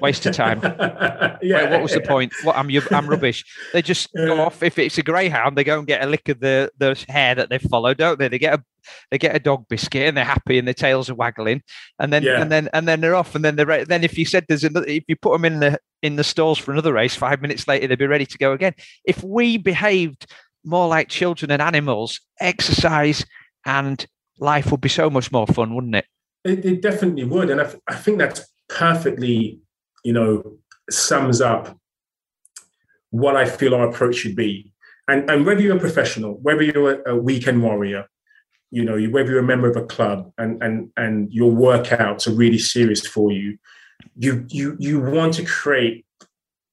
waste of time. yeah, Wait, what was the point? What I'm I'm rubbish. They just go off. If it's a greyhound, they go and get a lick of the the hare that they follow, don't they? They get a they get a dog biscuit and they're happy and their tails are waggling, and then yeah. and then and then they're off. And then they're then if you said there's another, if you put them in the in the stalls for another race, five minutes later they'd be ready to go again. If we behaved more like children and animals, exercise and life would be so much more fun, wouldn't it? It, it definitely would, and I, I think that's perfectly, you know, sums up what I feel our approach should be. And, and whether you're a professional, whether you're a, a weekend warrior, you know, whether you're a member of a club and and and your workouts are really serious for you, you you you want to create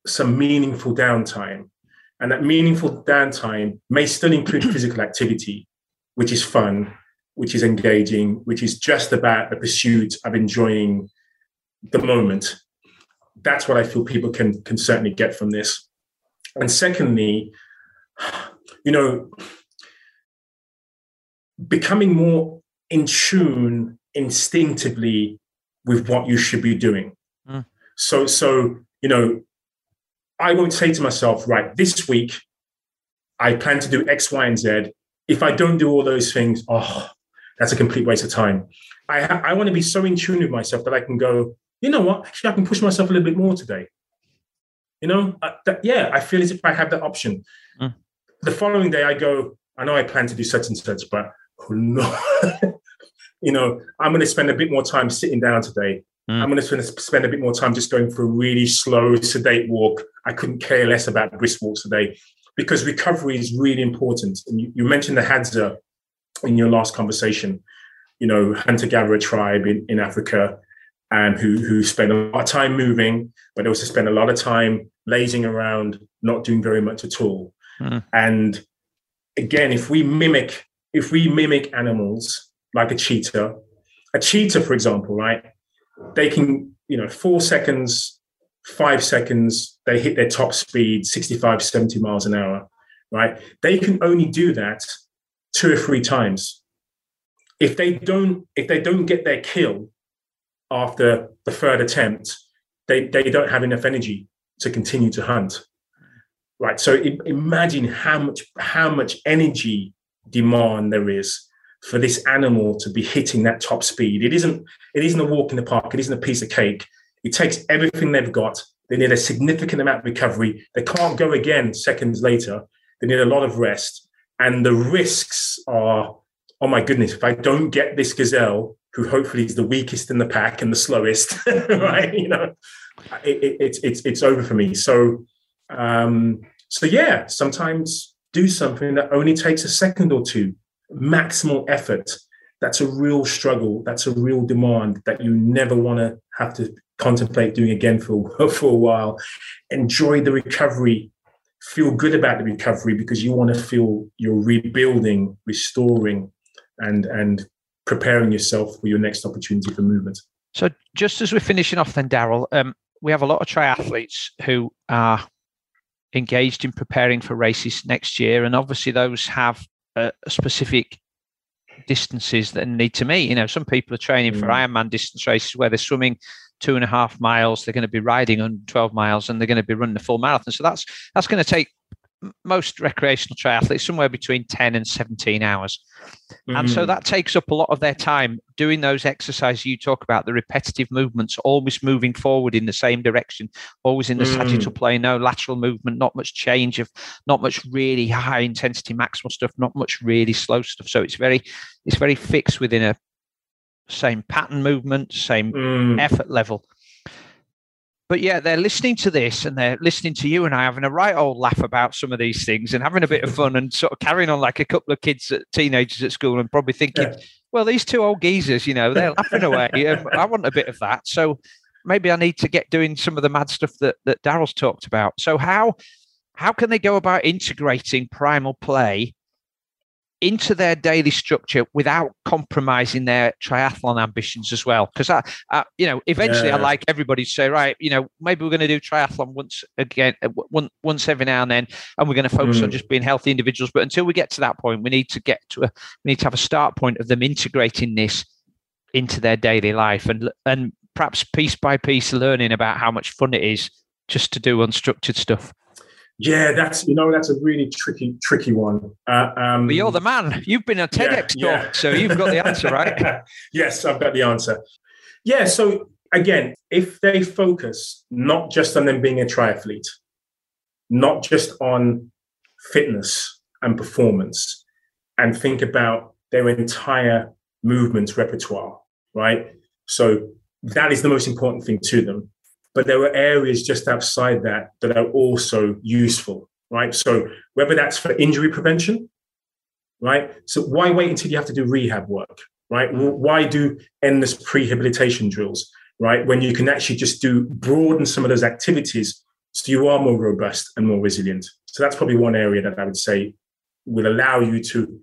some meaningful downtime. And that meaningful downtime may still include physical activity, which is fun, which is engaging, which is just about the pursuit of enjoying the moment. That's what I feel people can can certainly get from this. And secondly, you know, becoming more in tune instinctively with what you should be doing. Mm. So, so you know, I won't say to myself, right, this week I plan to do X, Y, and Z. If I don't do all those things, oh, that's a complete waste of time. I ha- I want to be so in tune with myself that I can go, you know what? Actually, I can push myself a little bit more today. You know, uh, that, yeah, I feel as if I have that option. Mm. The following day, I go, I know I plan to do such and such, but oh no, you know, I'm going to spend a bit more time sitting down today. Mm. I'm going to spend, spend a bit more time just going for a really slow, sedate walk. I couldn't care less about brisk walks today because recovery is really important. And you, you mentioned the Hadza in your last conversation, you know, hunter gatherer tribe in, in Africa, and who who spend a lot of time moving, but also spend a lot of time lazing around, not doing very much at all. Mm. And again, if we mimic if we mimic animals like a cheetah, a cheetah, for example, right, they can you know four seconds, five seconds, they hit their top speed, 65, 70 miles an hour, right? They can only do that two or three times. If they don't, if they don't get their kill after the third attempt, they, they don't have enough energy to continue to hunt. Right. So imagine how much how much energy demand there is for this animal to be hitting that top speed. It isn't it isn't a walk in the park. It isn't a piece of cake. It takes everything they've got. They need a significant amount of recovery. They can't go again seconds later. They need a lot of rest and the risks are oh my goodness if i don't get this gazelle who hopefully is the weakest in the pack and the slowest right you know it, it, it's it's it's over for me so um So yeah, sometimes do something that only takes a second or two, maximal effort. That's a real struggle. That's a real demand that you never want to have to contemplate doing again for, for a while. Enjoy the recovery. Feel good about the recovery because you want to feel you're rebuilding, restoring, and and preparing yourself for your next opportunity for movement. So, just as we're finishing off, then, Daryl, um, we have a lot of triathletes who are engaged in preparing for races next year, and obviously those have a, specific distances that need to meet. You know, some people are training mm. for Ironman distance races where they're swimming two and a half miles, they're going to be riding on 12 miles, and they're going to be running a full marathon. So that's that's going to take most recreational triathletes somewhere between 10 and 17 hours. Mm-hmm. And so mm. that takes up a lot of their time doing those exercises you talk about, the repetitive movements, always moving forward in the same direction, always in the mm. sagittal plane, no lateral movement, not much change of not much really high intensity maximal stuff, not much really slow stuff. So it's very it's very fixed within a same pattern movement, same mm. effort level but yeah, they're listening to this and they're listening to you and I having a right old laugh about some of these things and having a bit of fun and sort of carrying on like a couple of kids, at, teenagers at school, and probably thinking, yeah. well, these two old geezers, you know, they're laughing away. I want a bit of that. So maybe I need to get doing some of the mad stuff that that Daryl's talked about. So how how can they go about integrating primal play into their daily structure without compromising their triathlon ambitions as well. Because I, I, you know, eventually yeah. I like everybody to say, right, you know, maybe we're going to do triathlon once again, uh, once, once every now and then, and we're going to focus mm. on just being healthy individuals. But until we get to that point, we need to get to a, we need to have a start point of them integrating this into their daily life and and perhaps piece by piece learning about how much fun it is just to do unstructured stuff. Yeah, that's you know that's a really tricky tricky one. Uh, um, but you're the man. You've been a TEDx yeah, talk, yeah. so you've got the answer, right? yes, I've got the answer. Yeah. So again, if they focus not just on them being a triathlete, not just on fitness and performance, and think about their entire movement repertoire, right? So that is the most important thing to them but there were areas just outside that that are also useful, right? So whether that's for injury prevention, right? So why wait until you have to do rehab work, right? Why do endless prehabilitation drills, right? When you can actually just do broaden some of those activities so you are more robust and more resilient. So that's probably one area that I would say will allow you to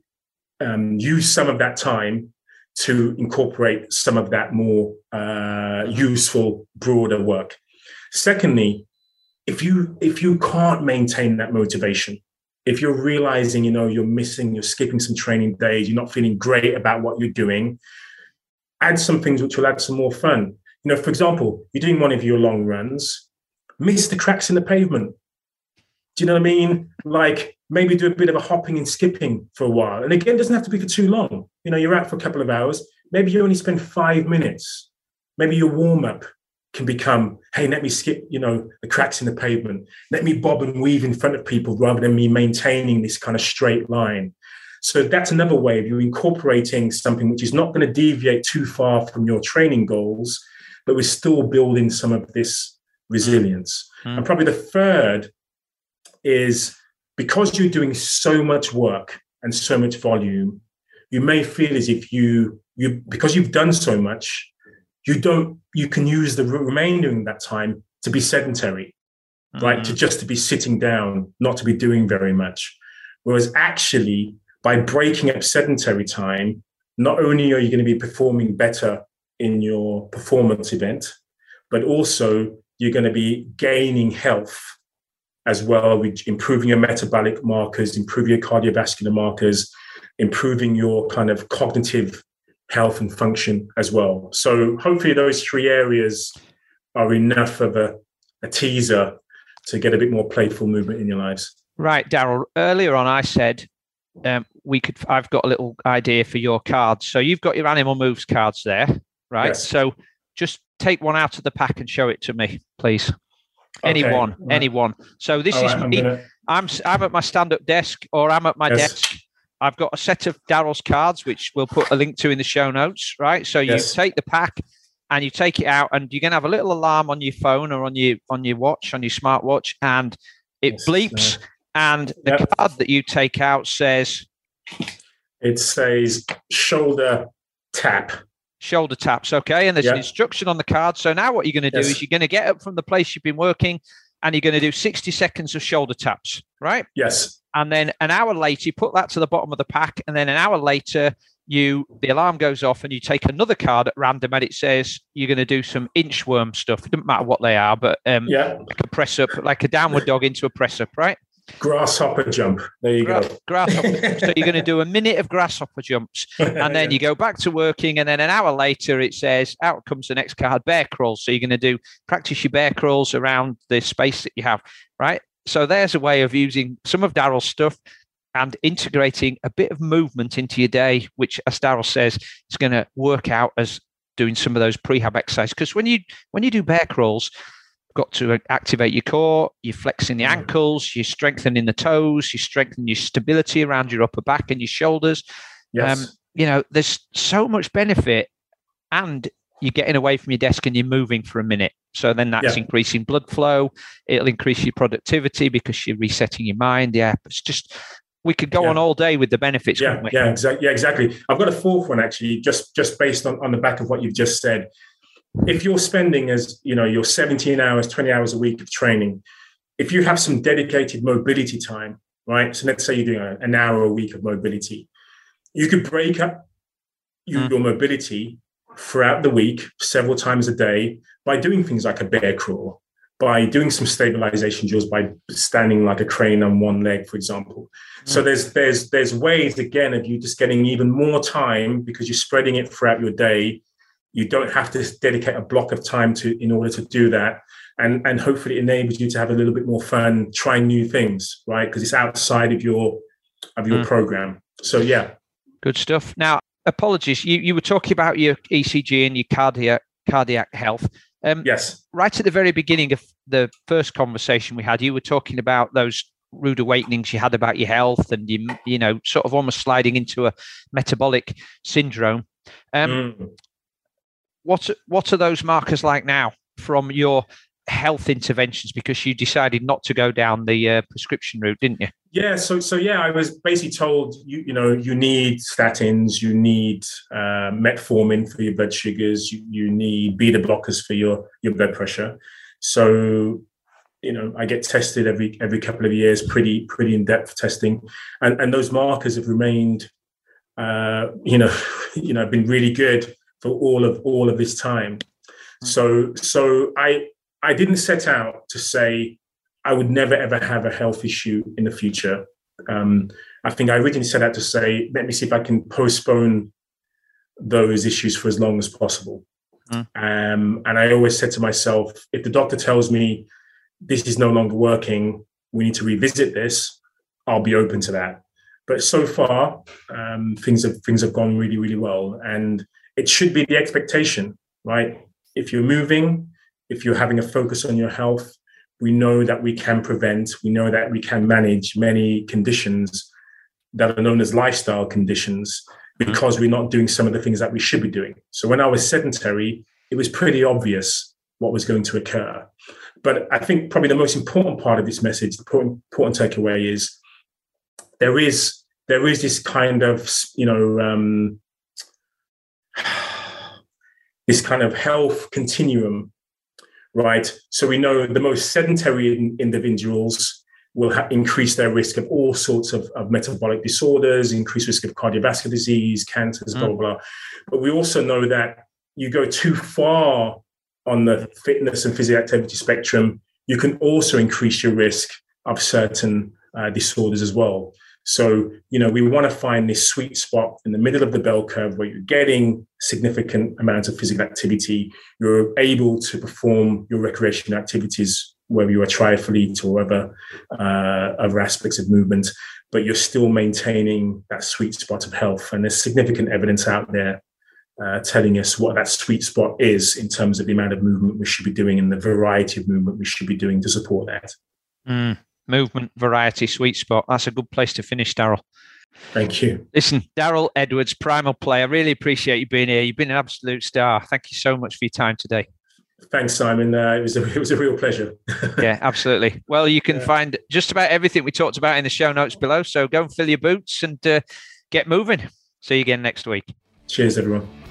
um, use some of that time to incorporate some of that more uh, useful, broader work. Secondly, if you if you can't maintain that motivation, if you're realizing you know you're missing, you're skipping some training days, you're not feeling great about what you're doing, add some things which will add some more fun. You know, for example, you're doing one of your long runs, miss the cracks in the pavement. Do you know what I mean? Like maybe do a bit of a hopping and skipping for a while. And again, doesn't have to be for too long. You know, you're out for a couple of hours. Maybe you only spend five minutes. Maybe your warm up can become, hey, let me skip, you know, the cracks in the pavement. Let me bob and weave in front of people rather than me maintaining this kind of straight line. So that's another way of you incorporating something which is not going to deviate too far from your training goals, but we're still building some of this resilience. Mm. And probably the third is because you're doing so much work and so much volume, you may feel as if you you because you've done so much, you don't you can use the remainder of that time to be sedentary mm-hmm. right to mm. just to be sitting down not to be doing very much whereas actually by breaking up sedentary time not only are you going to be performing better in your performance event but also you're going to be gaining health as well improving your metabolic markers improving your cardiovascular markers improving your kind of cognitive health and function as well. So hopefully those three areas are enough of a, a teaser to get a bit more playful movement in your lives. Right, Daryl. Earlier on, I said um, we could. I've got a little idea for your cards. So you've got your animal moves cards there, right? Yes. So just take one out of the pack and show it to me, please. Okay. Anyone, right. anyone. So this All is right, me. I'm, gonna... I'm I'm at my stand-up desk, or I'm at my yes. desk I've got a set of Daryl's cards, which we'll put a link to in the show notes, right? So you yes. take the pack and you take it out, and you're gonna have a little alarm on your phone or on your on your watch, on your smartwatch, and it yes, bleeps And the yep. card that you take out says it says shoulder tap. Shoulder taps, okay. And there's yep. an instruction on the card. So now what you're going to do yes. is you're going to get up from the place you've been working and you're going to do 60 seconds of shoulder taps, right? Yes. And then an hour later, you put that to the bottom of the pack. And then an hour later, you the alarm goes off and you take another card at random and it says you're going to do some inchworm stuff. It doesn't matter what they are, but um, yeah, like a press up, like a downward dog into a press up, right? Grasshopper jump. There you go. Grasshopper. so you're going to do a minute of grasshopper jumps, and then you go back to working, and then an hour later it says out comes the next card, bear crawls. So you're going to do practice your bear crawls around the space that you have, right? So there's a way of using some of Daryl's stuff and integrating a bit of movement into your day, which, as Daryl says, is going to work out as doing some of those prehab exercises. Because when you when you do bear crawls, you've got to activate your core, you're flexing the ankles, you're strengthening the toes, you're strengthening your stability around your upper back and your shoulders. Yes. Um, you know, there's so much benefit, and you're getting away from your desk and you're moving for a minute. So then that's yeah. increasing blood flow. It'll increase your productivity because you're resetting your mind. Yeah, it's just we could go yeah. on all day with the benefits. Yeah, yeah, exactly. Yeah, exactly. I've got a fourth one actually, just just based on, on the back of what you've just said. If you're spending as you know your 17 hours, 20 hours a week of training, if you have some dedicated mobility time, right? So let's say you're doing an hour a week of mobility, you could break up your, mm. your mobility throughout the week, several times a day, by doing things like a bear crawl, by doing some stabilization drills by standing like a crane on one leg, for example. Mm. So there's there's there's ways again of you just getting even more time because you're spreading it throughout your day. You don't have to dedicate a block of time to in order to do that. And and hopefully it enables you to have a little bit more fun trying new things, right? Because it's outside of your of your mm. program. So yeah. Good stuff. Now, apologies. You you were talking about your ECG and your cardiac cardiac health. Um, yes. Right at the very beginning of the first conversation we had, you were talking about those rude awakenings you had about your health and you, you know, sort of almost sliding into a metabolic syndrome. Um, mm. What what are those markers like now from your health interventions because you decided not to go down the uh, prescription route, didn't you? Yeah, so so yeah, I was basically told you you know you need statins, you need uh, metformin for your blood sugars, you, you need beta blockers for your your blood pressure. So you know I get tested every every couple of years, pretty pretty in depth testing, and and those markers have remained uh, you know you know been really good for all of all of this time. Hmm. So so I I didn't set out to say I would never ever have a health issue in the future. Um, I think I originally set out to say, let me see if I can postpone those issues for as long as possible. Mm. Um, and I always said to myself, if the doctor tells me this is no longer working, we need to revisit this, I'll be open to that. But so far, um, things have things have gone really, really well, and it should be the expectation, right? If you're moving, if you're having a focus on your health, we know that we can prevent, we know that we can manage many conditions that are known as lifestyle conditions because we're not doing some of the things that we should be doing. So when I was sedentary, it was pretty obvious what was going to occur. But I think probably the most important part of this message, the important, important takeaway is there is there is this kind of you know um, this kind of health continuum right? So we know the most sedentary individuals will ha- increase their risk of all sorts of, of, metabolic disorders, increased risk of cardiovascular disease, cancers, mm. blah, blah, blah. But we also know that you go too far on the fitness and physical activity spectrum, you can also increase your risk of certain uh, disorders as well. So, you know, we want to find this sweet spot in the middle of the bell curve where you're getting significant amounts of physical activity. You're able to perform your recreational activities, whether you're a triathlete or other, uh, other aspects of movement, but you're still maintaining that sweet spot of health. And there's significant evidence out there uh, telling us what that sweet spot is in terms of the amount of movement we should be doing and the variety of movement we should be doing to support that. Mm movement, variety, sweet spot. That's a good place to finish, Daryl. Thank you. Listen, Daryl Edwards, Primal Play. I really appreciate you being here. You've been an absolute star. Thank you so much for your time today. Thanks, Simon. Uh, it was a, it was a real pleasure. yeah, absolutely. Well, you can yeah. find just about everything we talked about in the show notes below. So go and fill your boots and uh, get moving. See you again next week. Cheers, everyone.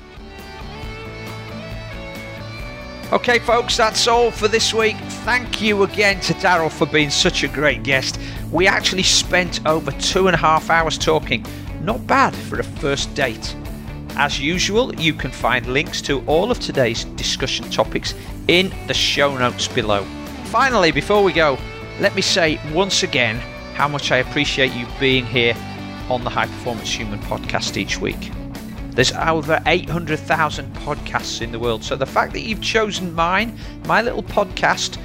Okay, folks, that's all for this week. Thank you again to Daryl for being such a great guest. We actually spent over two and a half hours talking. Not bad for a first date. As usual, you can find links to all of today's discussion topics in the show notes below. Finally, before we go, let me say once again how much I appreciate you being here on the High Performance Human podcast each week. There's over 800,000 podcasts in the world. So the fact that you've chosen mine, my little podcast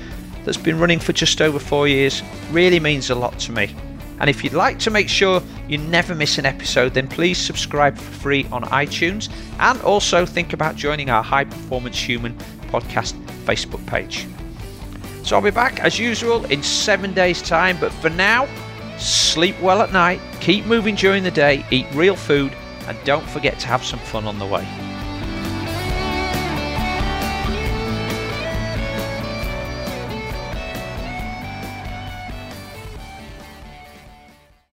that's been running for just over four years, really means a lot to me. And if you'd like to make sure you never miss an episode, then please subscribe for free on iTunes and also think about joining our High Performance Human podcast Facebook page. So I'll be back as usual in seven days' time, but for now, sleep well at night, keep moving during the day, eat real food and don't forget to have some fun on the way.